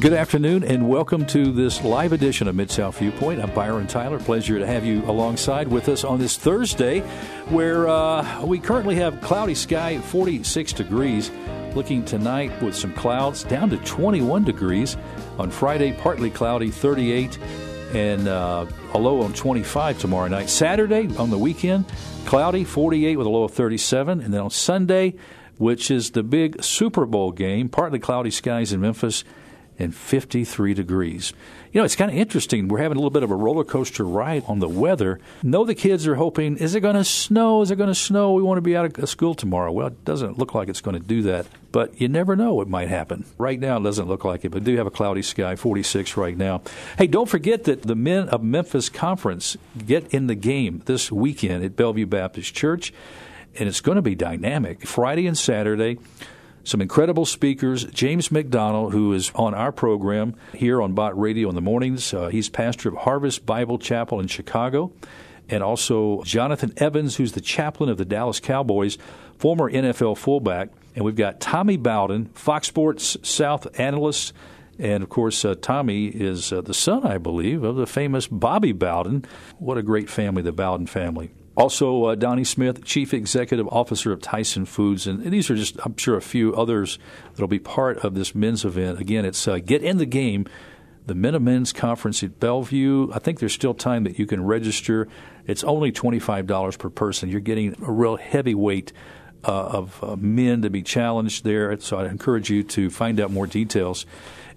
Good afternoon and welcome to this live edition of Mid South Viewpoint. I'm Byron Tyler. Pleasure to have you alongside with us on this Thursday, where uh, we currently have cloudy sky, 46 degrees. Looking tonight with some clouds down to 21 degrees. On Friday, partly cloudy, 38, and uh, a low on 25 tomorrow night. Saturday on the weekend, cloudy, 48 with a low of 37, and then on Sunday, which is the big Super Bowl game, partly cloudy skies in Memphis and 53 degrees. You know, it's kind of interesting. We're having a little bit of a roller coaster ride on the weather. Know the kids are hoping, is it going to snow? Is it going to snow? We want to be out of uh, school tomorrow. Well, it doesn't look like it's going to do that, but you never know what might happen. Right now, it doesn't look like it, but we do have a cloudy sky, 46 right now. Hey, don't forget that the Men of Memphis Conference get in the game this weekend at Bellevue Baptist Church, and it's going to be dynamic. Friday and Saturday some incredible speakers. James MacDonald, who is on our program here on Bott Radio in the mornings, uh, he's pastor of Harvest Bible Chapel in Chicago. And also Jonathan Evans, who's the chaplain of the Dallas Cowboys, former NFL fullback. And we've got Tommy Bowden, Fox Sports South analyst. And of course, uh, Tommy is uh, the son, I believe, of the famous Bobby Bowden. What a great family, the Bowden family. Also, uh, Donnie Smith, Chief Executive Officer of Tyson Foods. And these are just, I'm sure, a few others that will be part of this men's event. Again, it's uh, Get in the Game, the Men of Men's Conference at Bellevue. I think there's still time that you can register. It's only $25 per person. You're getting a real heavyweight uh, of uh, men to be challenged there. So I encourage you to find out more details.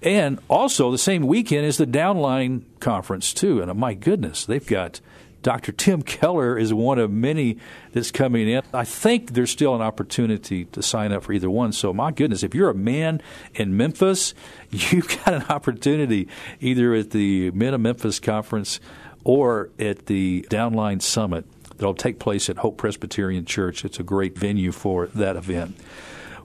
And also, the same weekend is the Downline Conference, too. And uh, my goodness, they've got Dr. Tim Keller is one of many that's coming in. I think there's still an opportunity to sign up for either one. So, my goodness, if you're a man in Memphis, you've got an opportunity either at the Men of Memphis Conference or at the Downline Summit that'll take place at Hope Presbyterian Church. It's a great venue for that event.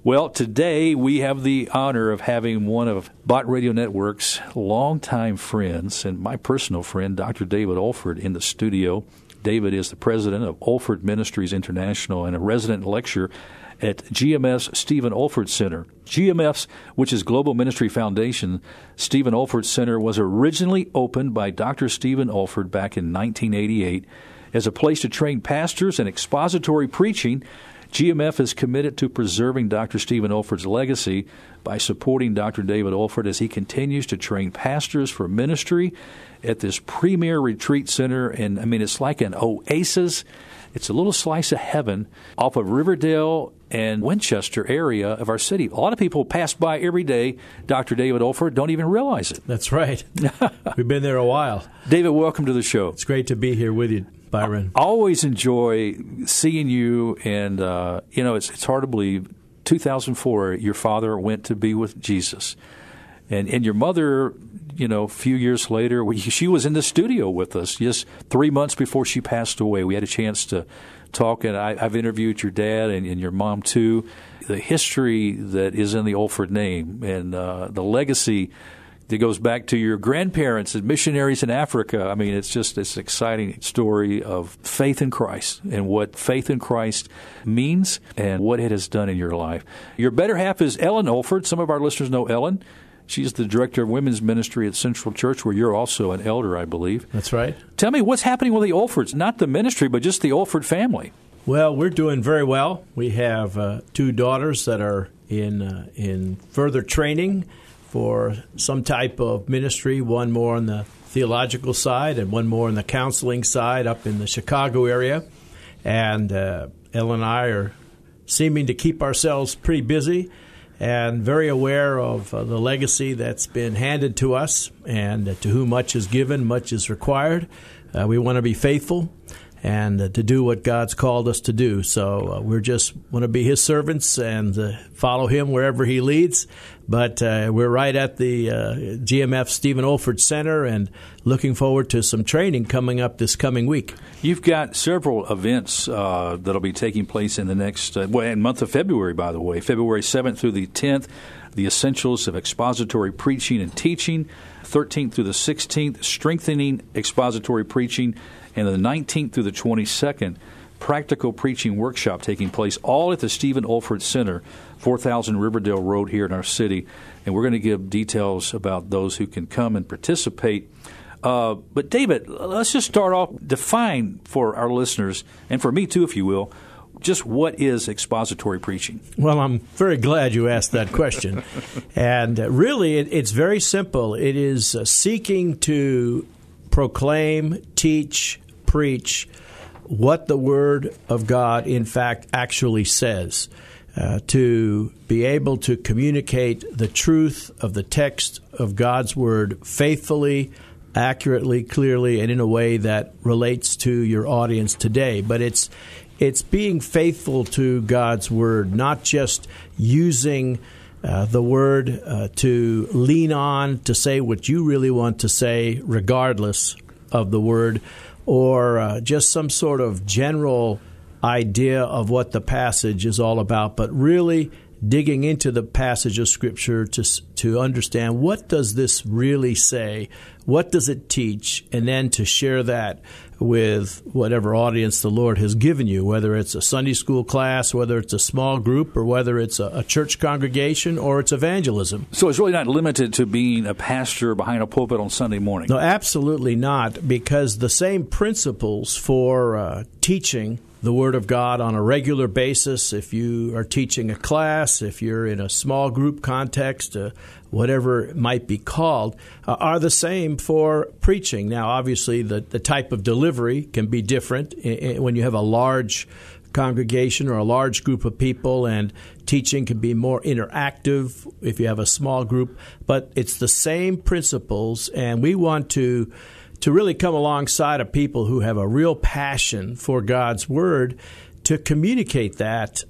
Well, today we have the honor of having one of Bott Radio Network's longtime friends and my personal friend, Dr. David Olford, in the studio. David is the president of Olford Ministries International and a resident lecturer at GMF Stephen Olford Center. GMF, which is Global Ministry Foundation, Stephen Olford Center was originally opened by Dr. Stephen Olford back in 1988 as a place to train pastors in expository preaching GMF is committed to preserving Dr. Stephen Olford's legacy by supporting Dr. David Olford as he continues to train pastors for ministry at this premier retreat center. And I mean, it's like an oasis. It's a little slice of heaven off of Riverdale and Winchester area of our city. A lot of people pass by every day. Dr. David Olford don't even realize it. That's right. We've been there a while. David, welcome to the show. It's great to be here with you. Byron. I always enjoy seeing you, and uh, you know it's it's hard to believe. 2004, your father went to be with Jesus, and and your mother, you know, a few years later, she was in the studio with us just three months before she passed away. We had a chance to talk, and I, have interviewed your dad and, and, your mom too. The history that is in the Olford name and uh, the legacy that goes back to your grandparents as missionaries in Africa. I mean, it's just this exciting story of faith in Christ and what faith in Christ means and what it has done in your life. Your better half is Ellen Olford. Some of our listeners know Ellen. She's the director of women's ministry at Central Church, where you're also an elder, I believe. That's right. Tell me what's happening with the Olfords, not the ministry, but just the Olford family. Well, we're doing very well. We have uh, two daughters that are in uh, in further training for some type of ministry, one more on the theological side and one more on the counseling side up in the Chicago area. And uh, and I are seeming to keep ourselves pretty busy and very aware of uh, the legacy that's been handed to us and uh, to whom much is given, much is required. Uh, we want to be faithful and uh, to do what God's called us to do. So uh, we're just want to be His servants and uh, follow Him wherever He leads. But uh, we're right at the uh, GMF Stephen Olford Center and looking forward to some training coming up this coming week. You've got several events uh, that'll be taking place in the next well, in month of February, by the way, February 7th through the 10th. The essentials of expository preaching and teaching. 13th through the 16th, strengthening expository preaching and the 19th through the 22nd, practical preaching workshop taking place all at the Stephen Olford Center, 4000 Riverdale Road here in our city. And we're going to give details about those who can come and participate. Uh, but, David, let's just start off. Define for our listeners, and for me too, if you will, just what is expository preaching? Well, I'm very glad you asked that question. and uh, really, it, it's very simple. It is uh, seeking to proclaim, teach, preach what the Word of God, in fact, actually says. Uh, to be able to communicate the truth of the text of God's Word faithfully, accurately, clearly, and in a way that relates to your audience today. But it's it's being faithful to God's word, not just using uh, the word uh, to lean on to say what you really want to say, regardless of the word, or uh, just some sort of general idea of what the passage is all about, but really digging into the passage of scripture to to understand what does this really say, what does it teach, and then to share that with whatever audience the Lord has given you, whether it's a Sunday school class, whether it's a small group, or whether it's a, a, church congregation or it's evangelism. So it's really not limited to being a pastor behind a pulpit on Sunday morning. No, absolutely not, because the same principles for uh, teaching the Word of God on a regular basis. If you are teaching a class, if you're in a small group context, uh, whatever it might be called, uh, are the same for preaching. Now, obviously, the, the type of delivery can be different when you have a large congregation or a large group of people, and teaching can be more interactive if you have a small group. But it's the same principles, and we want to to really come alongside of people who have a real passion for God's Word to communicate that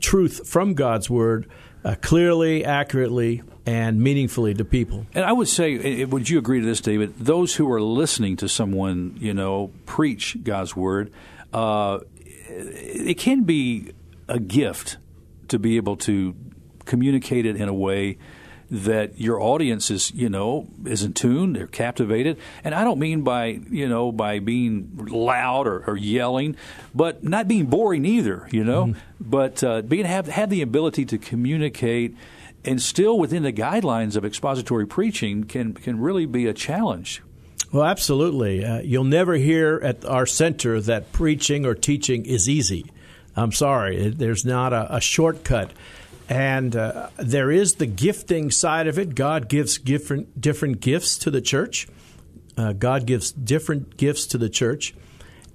truth from God's Word uh, clearly, accurately, and meaningfully to people. And I would say, would you agree to this, David? Those who are listening to someone, you know, preach God's Word, uh, it can be a gift to be able to communicate it in a way that your audience is, you know, is in tune, they're captivated. And I don't mean by, you know, by being loud or, or yelling, but not being boring either, you know, mm-hmm. but uh, being have have the ability to communicate and still within the guidelines of expository preaching can can really be a challenge. Well, absolutely. Uh, you'll never hear at our center that preaching or teaching is easy. I'm sorry, there's not a, a shortcut. And uh, there is the gifting side of it. God gives different different gifts to the church. Uh, God gives different gifts to the church,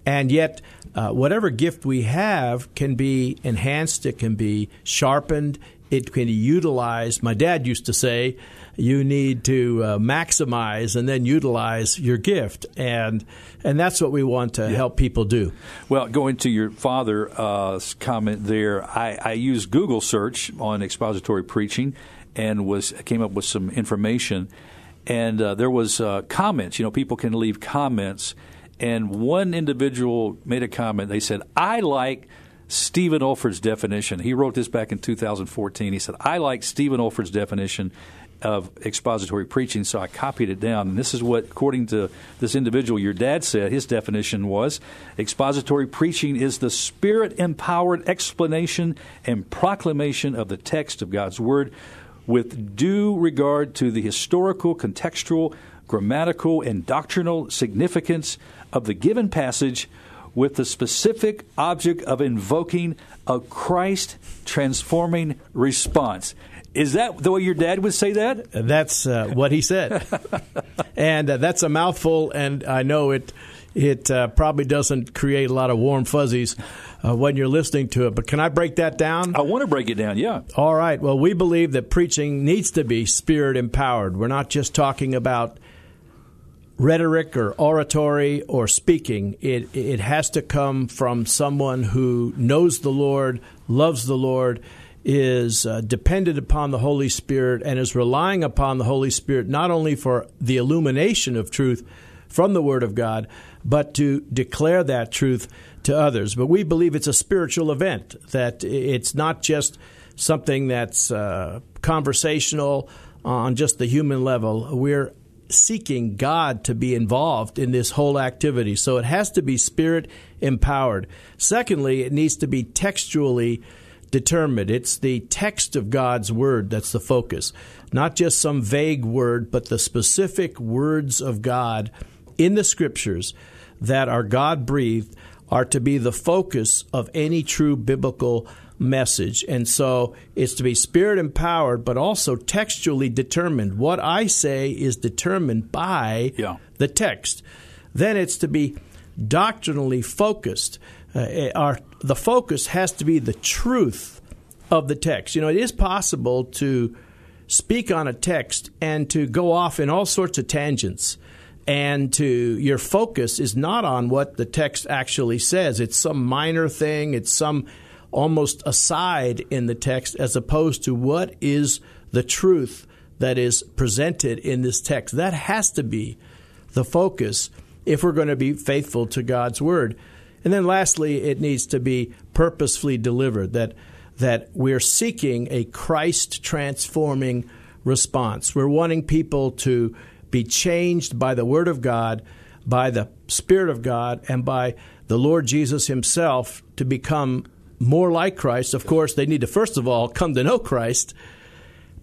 and yet uh, whatever gift we have can be enhanced. It can be sharpened. It can be utilized. My dad used to say, "You need to uh, maximize and then utilize your gift," and and that's what we want to yeah. help people do. Well, going to your father's uh, comment there, I, I used Google search on expository preaching and was came up with some information, and uh, there was uh, comments. You know, people can leave comments, and one individual made a comment. They said, "I like." Stephen Olford's definition. He wrote this back in 2014. He said, I like Stephen Olford's definition of expository preaching, so I copied it down. And this is what, according to this individual, your dad said his definition was expository preaching is the spirit empowered explanation and proclamation of the text of God's Word with due regard to the historical, contextual, grammatical, and doctrinal significance of the given passage with the specific object of invoking a Christ transforming response. Is that the way your dad would say that? That's uh, what he said, and uh, that's a mouthful. And I know it. It uh, probably doesn't create a lot of warm fuzzies uh, when you're listening to it. But can I break that down? I want to break it down. Yeah. All right. Well, we believe that preaching needs to be spirit empowered. We're not just talking about rhetoric or oratory or speaking. It it has to come from someone who knows the Lord, loves the Lord is uh, dependent upon the Holy Spirit and is relying upon the Holy Spirit not only for the illumination of truth from the Word of God, but to declare that truth to others. But we believe it's a spiritual event, that it's not just something that's uh, conversational on just the human level. We're seeking God to be involved in this whole activity. So it has to be spirit empowered. Secondly, it needs to be textually determined. It's the text of God's word that's the focus, not just some vague word, but the specific words of God in the scriptures that are God breathed are to be the focus of any true biblical message. And so it's to be spirit empowered, but also textually determined. What I say is determined by yeah. the text. Then it's to be doctrinally focused. Uh, our, the focus has to be the truth of the text. You know, it is possible to speak on a text and to go off in all sorts of tangents and to your focus is not on what the text actually says it's some minor thing it's some almost aside in the text as opposed to what is the truth that is presented in this text. That has to be the focus if we're going to be faithful to God's word. And then lastly, it needs to be purposefully delivered that that we're seeking a Christ transforming response. We're wanting people to be changed by the word of God, by the spirit of God and by the Lord Jesus himself to become more like Christ, of course, they need to first of all come to know Christ,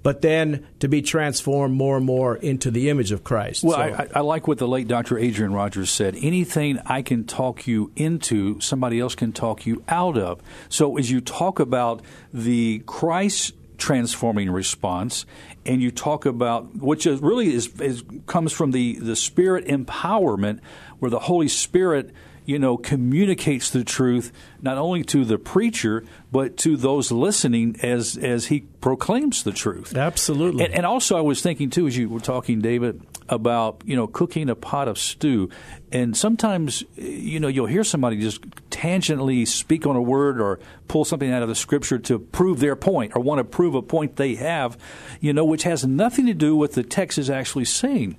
but then to be transformed more and more into the image of Christ. Well, so, I, I, like what the late Dr. Adrian Rogers said. Anything I can talk you into, somebody else can talk you out of. So as you talk about the Christ transforming response, and you talk about which is really is, is comes from the the Spirit empowerment, where the Holy Spirit you know, communicates the truth not only to the preacher but to those listening as as he proclaims the truth. Absolutely. And, and, also, I was thinking too, as you were talking, David, about you know cooking a pot of stew, and sometimes you know you'll hear somebody just tangentially speak on a word or pull something out of the scripture to prove their point or want to prove a point they have, you know, which has nothing to do with the text is actually saying.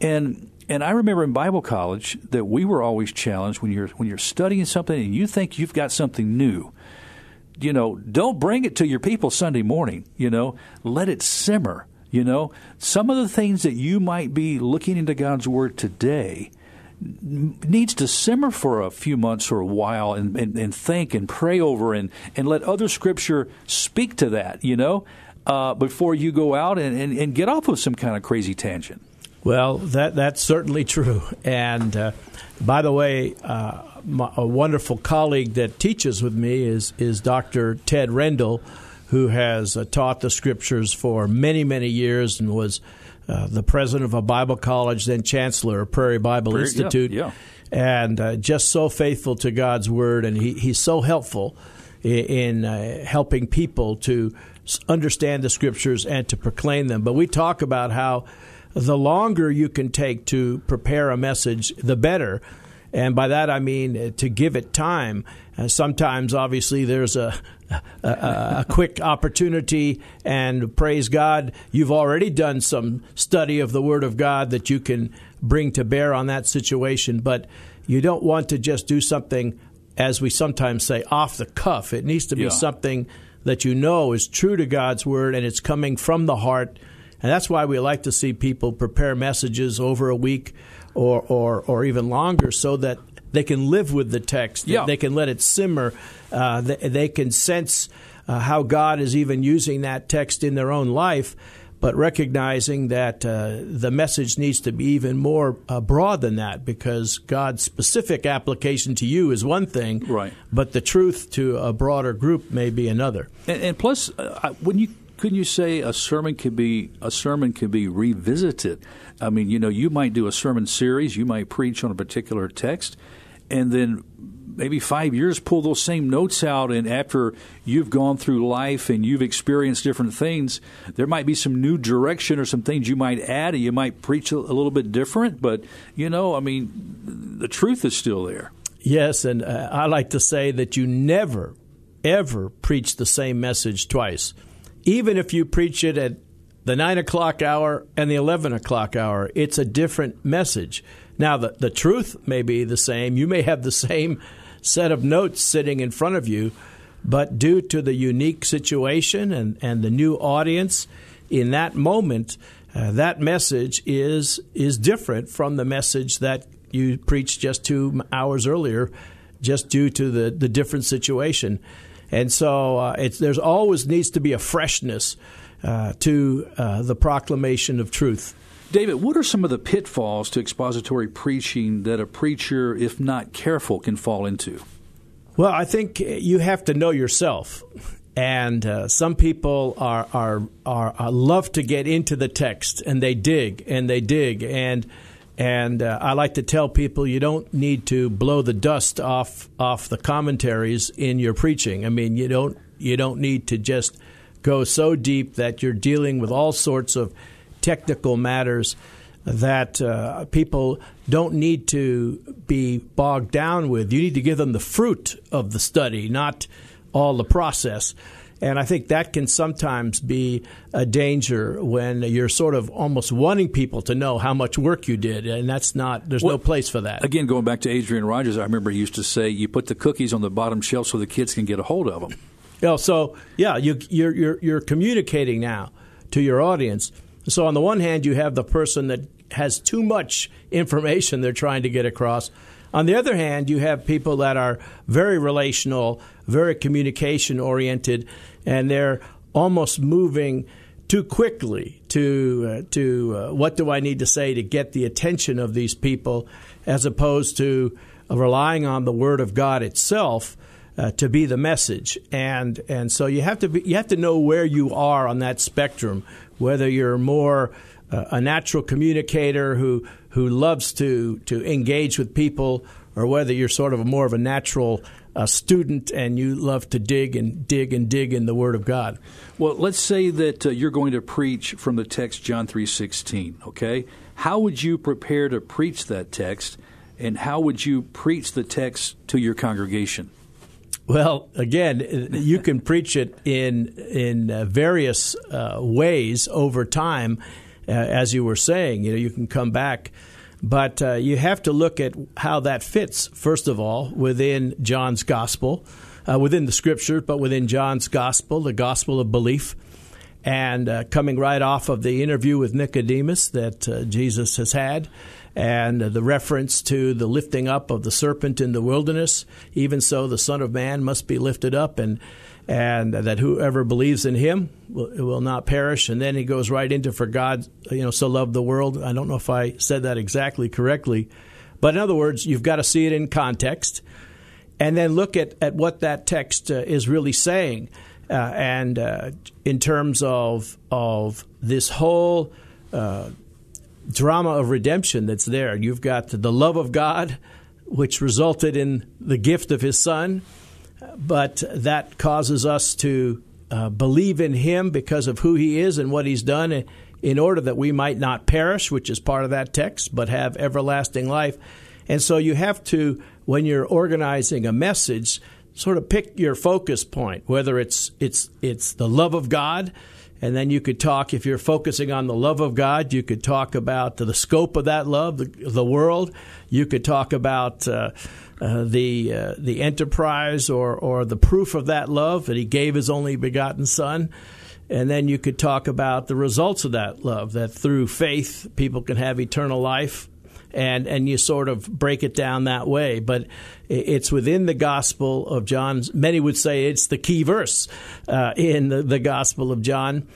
And and I remember in Bible college that we were always challenged when you're when you're studying something and you think you've got something new. You know, don't bring it to your people Sunday morning. You know, let it simmer. You know, some of the things that you might be looking into God's Word today needs to simmer for a few months or a while and, and, and think and pray over and, and let other Scripture speak to that, you know, uh, before you go out and, and, and get off of some kind of crazy tangent. Well, that that's certainly true. And uh, by the way, uh, my, a wonderful colleague that teaches with me is is Dr. Ted Rendall, who has uh, taught the scriptures for many many years and was uh, the president of a Bible college, then chancellor of Prairie Bible Prairie, Institute, yeah, yeah. and uh, just so faithful to God's word, and he, he's so helpful in, in uh, helping people to understand the scriptures and to proclaim them. But we talk about how the longer you can take to prepare a message, the better. And by that I mean uh, to give it time. Uh, sometimes, obviously, there's a, a, a, quick opportunity, and praise God, you've already done some study of the Word of God that you can bring to bear on that situation. But you don't want to just do something, as we sometimes say, off the cuff. It needs to be yeah. something that you know is true to God's Word and it's coming from the heart and that's why we like to see people prepare messages over a week or, or, or even longer so that they can live with the text. Yeah. They can let it simmer. Uh, they, they, can sense uh, how God is even using that text in their own life, but recognizing that uh, the message needs to be even more uh, broad than that because God's specific application to you is one thing, right. but the truth to a broader group may be another. And, and plus, uh, when you couldn't you say a sermon could be a sermon could be revisited? I mean, you know, you might do a sermon series, you might preach on a particular text, and then maybe five years pull those same notes out and after you've gone through life and you've experienced different things there might be some new direction or some things you might add and you might preach a, little bit different but you know i mean the truth is still there yes and uh, i like to say that you never ever preach the same message twice even if you preach it at the 9 o'clock hour and the 11 o'clock hour, it's a different message. Now, the, the truth may be the same. You may have the same set of notes sitting in front of you, but due to the unique situation and, and the new audience in that moment, uh, that message is is different from the message that you preached just two hours earlier, just due to the, the different situation. And so uh, there's always needs to be a freshness uh, to uh, the proclamation of truth. David, what are some of the pitfalls to expository preaching that a preacher, if not careful, can fall into? Well, I think you have to know yourself. And uh, some people are, are, are, are, love to get into the text and they dig and they dig and and uh, I like to tell people you don't need to blow the dust off off the commentaries in your preaching. I mean, you don't you don't need to just go so deep that you're dealing with all sorts of technical matters that uh, people don't need to be bogged down with. You need to give them the fruit of the study, not all the process. And I think that can sometimes be a danger when you're sort of almost wanting people to know how much work you did, and that's not. There's well, no place for that. Again, going back to Adrian Rogers, I remember he used to say, "You put the cookies on the bottom shelf so the kids can get a hold of them." You know, so yeah, you, you're you're you're communicating now to your audience. So on the one hand, you have the person that has too much information they're trying to get across. On the other hand, you have people that are very relational, very communication oriented, and they're almost moving too quickly to uh, to uh, what do I need to say to get the attention of these people, as opposed to relying on the Word of God itself uh, to be the message. And and so you have to be, you have to know where you are on that spectrum, whether you're more uh, a natural communicator who who loves to to engage with people, or whether you're sort of more of a natural uh, student and you love to dig and dig and dig in the Word of God. Well, let's say that uh, you're going to preach from the text John three sixteen. Okay, how would you prepare to preach that text, and how would you preach the text to your congregation? Well, again, you can preach it in in uh, various uh, ways over time, uh, as you were saying. You know, you can come back, but uh, you have to look at how that fits. First of all, within John's gospel, uh, within the scriptures, but within John's gospel, the gospel of belief, and uh, coming right off of the interview with Nicodemus that Jesus has had and the reference to the lifting up of the serpent in the wilderness. Even so, the Son of Man must be lifted up, and and that whoever believes in Him will, will not perish. And then he goes right into for God, you know, so loved the world. I don't know if I said that exactly correctly, but in other words, you've got to see it in context, and then look at at what that text uh, is really saying. Uh, and uh, in terms of of this whole uh, drama of redemption that's there. You've got the love of God, which resulted in the gift of His Son, but that causes us to uh, believe in Him because of who He is and what He's done, in order that we might not perish, which is part of that text, but have everlasting life. And so you have to, when you're organizing a message, sort of pick your focus point, whether it's it's it's the love of God and then you could talk, if you're focusing on the love of God, you could talk about the scope of that love, the, the world. You could talk about uh, uh, the uh, the enterprise or or the proof of that love that He gave His only begotten Son. And then you could talk about the results of that love, that through faith people can have eternal life and and you sort of break it down that way. But it's within the Gospel of John. Many would say it's the key verse uh, in the, the, Gospel of John,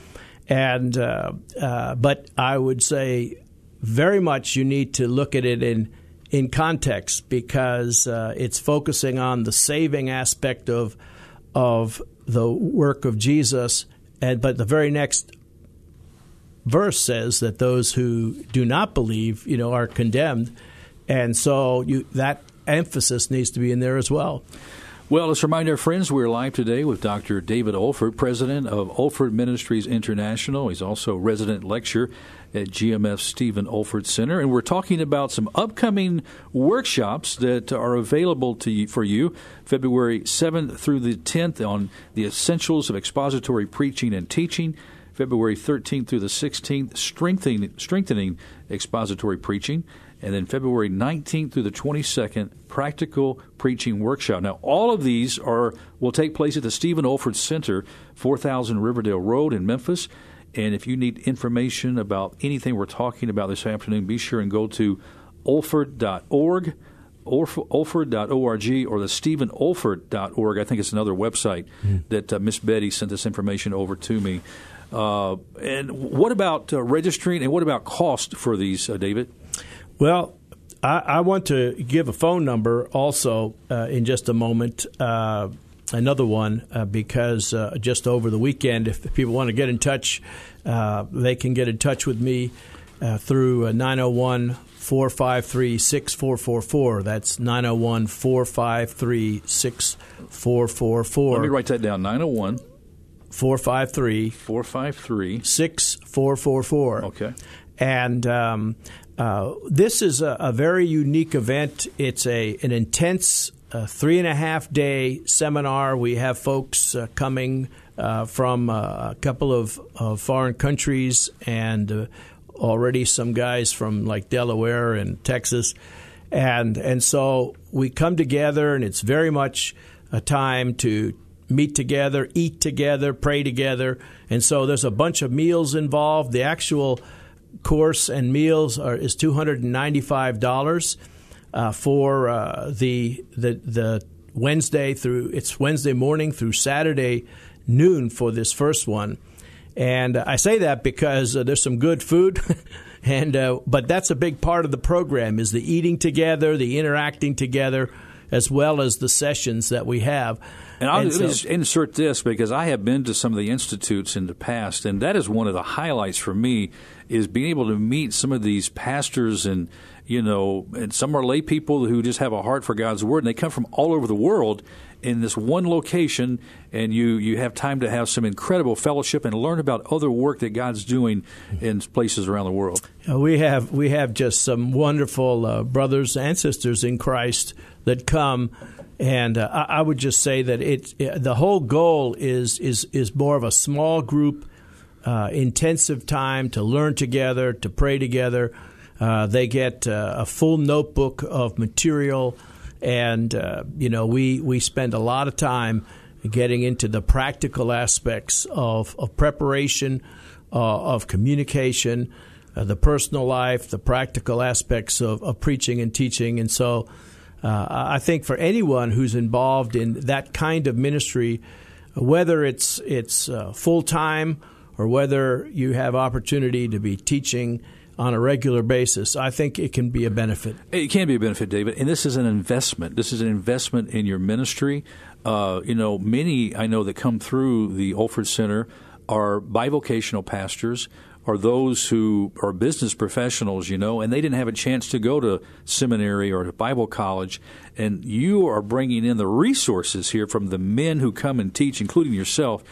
and uh, uh, but I would say very much you need to look at it in in context because uh, it's focusing on the saving aspect of of the work of Jesus, and but the very next verse says that those who do not believe, you know, are condemned, and so you, that emphasis needs to be in there as well. Well, let's remind our friends we're live today with Dr. David Olford, president of Olford Ministries International. He's also resident lecturer at GMF Stephen Olford Center, and we're talking about some upcoming workshops that are available to you, for you February 7th through the 10th on the essentials of expository preaching and teaching. February 13th through the 16th, strengthening, strengthening expository preaching. And then February 19th through the 22nd, practical preaching workshop. Now, all of these are will take place at the Stephen Olford Center, 4000 Riverdale Road in Memphis. And if you need information about anything we're talking about this afternoon, be sure and go to olford.org, olford.org, or the stephenolford.org. I think it's another website mm. that uh, Miss Betty sent this information over to me. Uh, and what about uh, registering and what about cost for these, uh, David? Well, I, I, want to give a phone number also uh, in just a moment. Uh, another one uh, because just over the weekend, if people want to get in touch, they can get in touch with me through 901 453 6444. That's 901 453 6444. Let me write that down 901 453 453 6444. Okay. And um, uh, this is a, a, very unique event. It's a an intense uh, three and a half day seminar. We have folks uh, coming uh, from uh, a couple of, foreign countries and already some guys from like Delaware and Texas. And, and so we come together, and it's very much a time to meet together, eat together, pray together. And so there's a bunch of meals involved. The actual course and meals are, is $295 uh, for uh, the, the, the Wednesday through, it's Wednesday morning through Saturday noon for this first one. And I say that because uh, there's some good food. and uh, but that's a big part of the program is the eating together, the interacting together, as well as the sessions that we have. And I'll and so, just insert this because I have been to some of the institutes in the past, and that is one of the highlights for me is being able to meet some of these pastors and you know, and some are lay people who just have a heart for God's word, and they come from all over the world in this one location, and you you have time to have some incredible fellowship and learn about other work that God's doing in places around the world. We have we have just some wonderful uh, brothers and sisters in Christ that come and uh, I, would just say that it, it, the whole goal is is is more of a small group, uh, intensive time to learn together, to pray together. Uh, they get uh, a full notebook of material, and uh, you know we we spend a lot of time getting into the practical aspects of, of preparation, uh, of communication, the personal life, the practical aspects of, of preaching and teaching, and so. Uh, I think for anyone who's involved in that kind of ministry, whether it's it's uh, full time or whether you have opportunity to be teaching on a regular basis, I think it can be a benefit. It can be a benefit, David. And this is an investment. This is an investment in your ministry. Uh, you know, many I know that come through the Olford Center are bivocational pastors are those who are business professionals, you know, and they didn't have a chance to go to seminary or to Bible college. And you are bringing in the resources here from the men who come and teach, including yourself.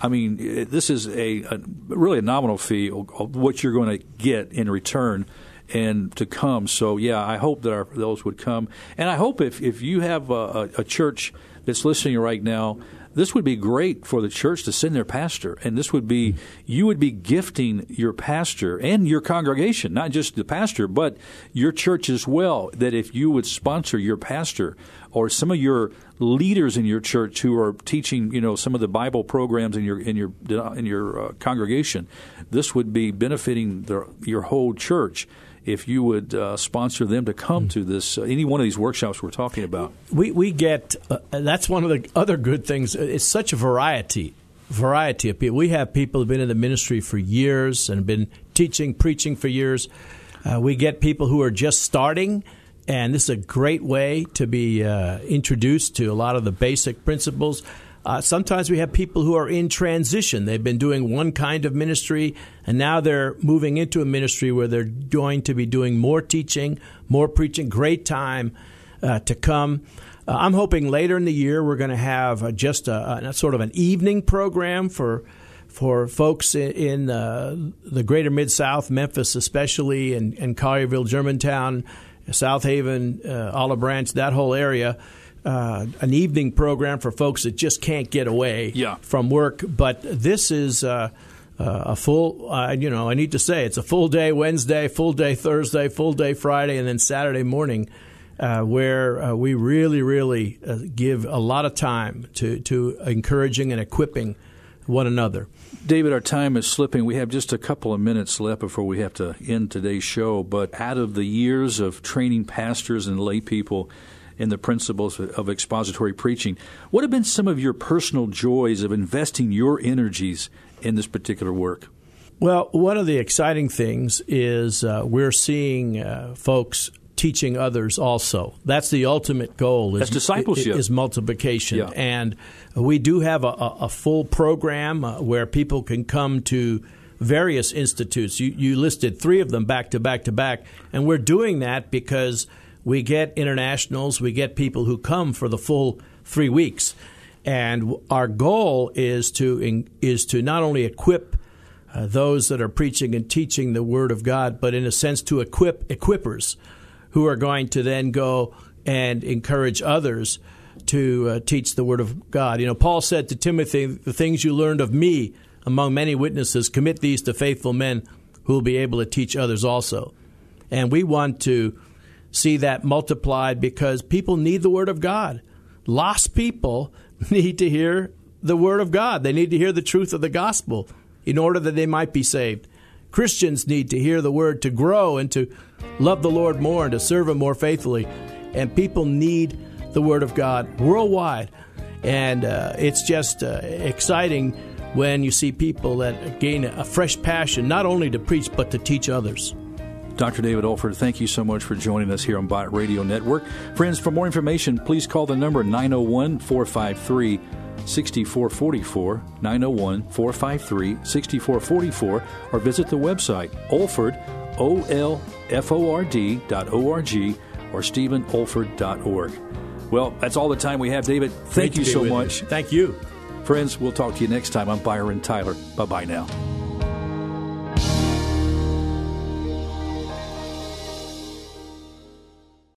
I mean, this is a, a really a nominal fee of what you're going to get in return and to come. So, yeah, I hope that our, those would come. And I hope if, if you have a, a church that's listening right now this would be great for the church to send their pastor, and this would be you would be gifting your pastor and your congregation, not just the pastor, but your church as well. That if you would sponsor your pastor or some of your leaders in your church who are teaching, you know, some of the Bible programs in your in your in your uh, congregation, this would be benefiting the, your whole church if you would uh, sponsor them to come hmm. to this uh, any one of these workshops we're talking about. We we get uh, that's one of the other good things. It's such a variety variety of people. We have people who've been in the ministry for years and been teaching, preaching for years. Uh, we get people who are just starting. And this is a great way to be uh, introduced to a lot of the basic principles. Uh, sometimes we have people who are in transition. They've been doing one kind of ministry, and now they're moving into a ministry where they're going to be doing more teaching, more preaching. Great time uh, to come. Uh, I'm hoping later in the year we're going to have uh, just a, a, sort of an evening program for for folks in, in uh, the greater Mid South, Memphis especially, and, and Collierville, Germantown, Southaven, uh, Olive Branch, that whole area uh, an evening program for folks that just can't get away yeah. from work. But this is uh, uh, a full, uh, you know, I need to say it's a full day Wednesday, full day Thursday, full day Friday, and then Saturday morning. Uh, where uh, we really, really give a lot of time to, to encouraging and equipping one another. David, our time is slipping. We have just a couple of minutes left before we have to end today's show. But out of the years of training pastors and lay people in the principles of expository preaching, what have been some of your personal joys of investing your energies in this particular work? Well, one of the exciting things is uh, we're seeing uh, folks teaching others also. That's the ultimate goal. Is, That's discipleship. Is multiplication. Yeah. And we do have a, a full program uh, where people can come to various institutes. You, you listed three of them back to back to back. And we're doing that because we get internationals, we get people who come for the full three weeks. And our goal is to, is to not only equip uh, those that are preaching and teaching the Word of God, but in a sense to equip equippers who are going to then go and encourage others to uh, teach the Word of God. You know, Paul said to Timothy, The things you learned of me among many witnesses, commit these to faithful men who will be able to teach others also. And we want to see that multiplied because people need the Word of God. Lost people need to hear the Word of God, they need to hear the truth of the gospel in order that they might be saved. Christians need to hear the Word to grow and to love the Lord more and to serve Him more faithfully. And people need the Word of God worldwide. And uh, it's just uh, exciting when you see people that gain a fresh passion, not only to preach, but to teach others. Dr. David Olford, thank you so much for joining us here on Bott Radio Network. Friends, for more information, please call the number 901 453 6444, 901 453 6444, or visit the website olford, O-L-F-O-R-D dot O-R-G or stephenolford.org. Well, that's all the time we have, David. Thank Great you so much. You. Thank you. Friends, we'll talk to you next time. I'm Byron Tyler. Bye bye now.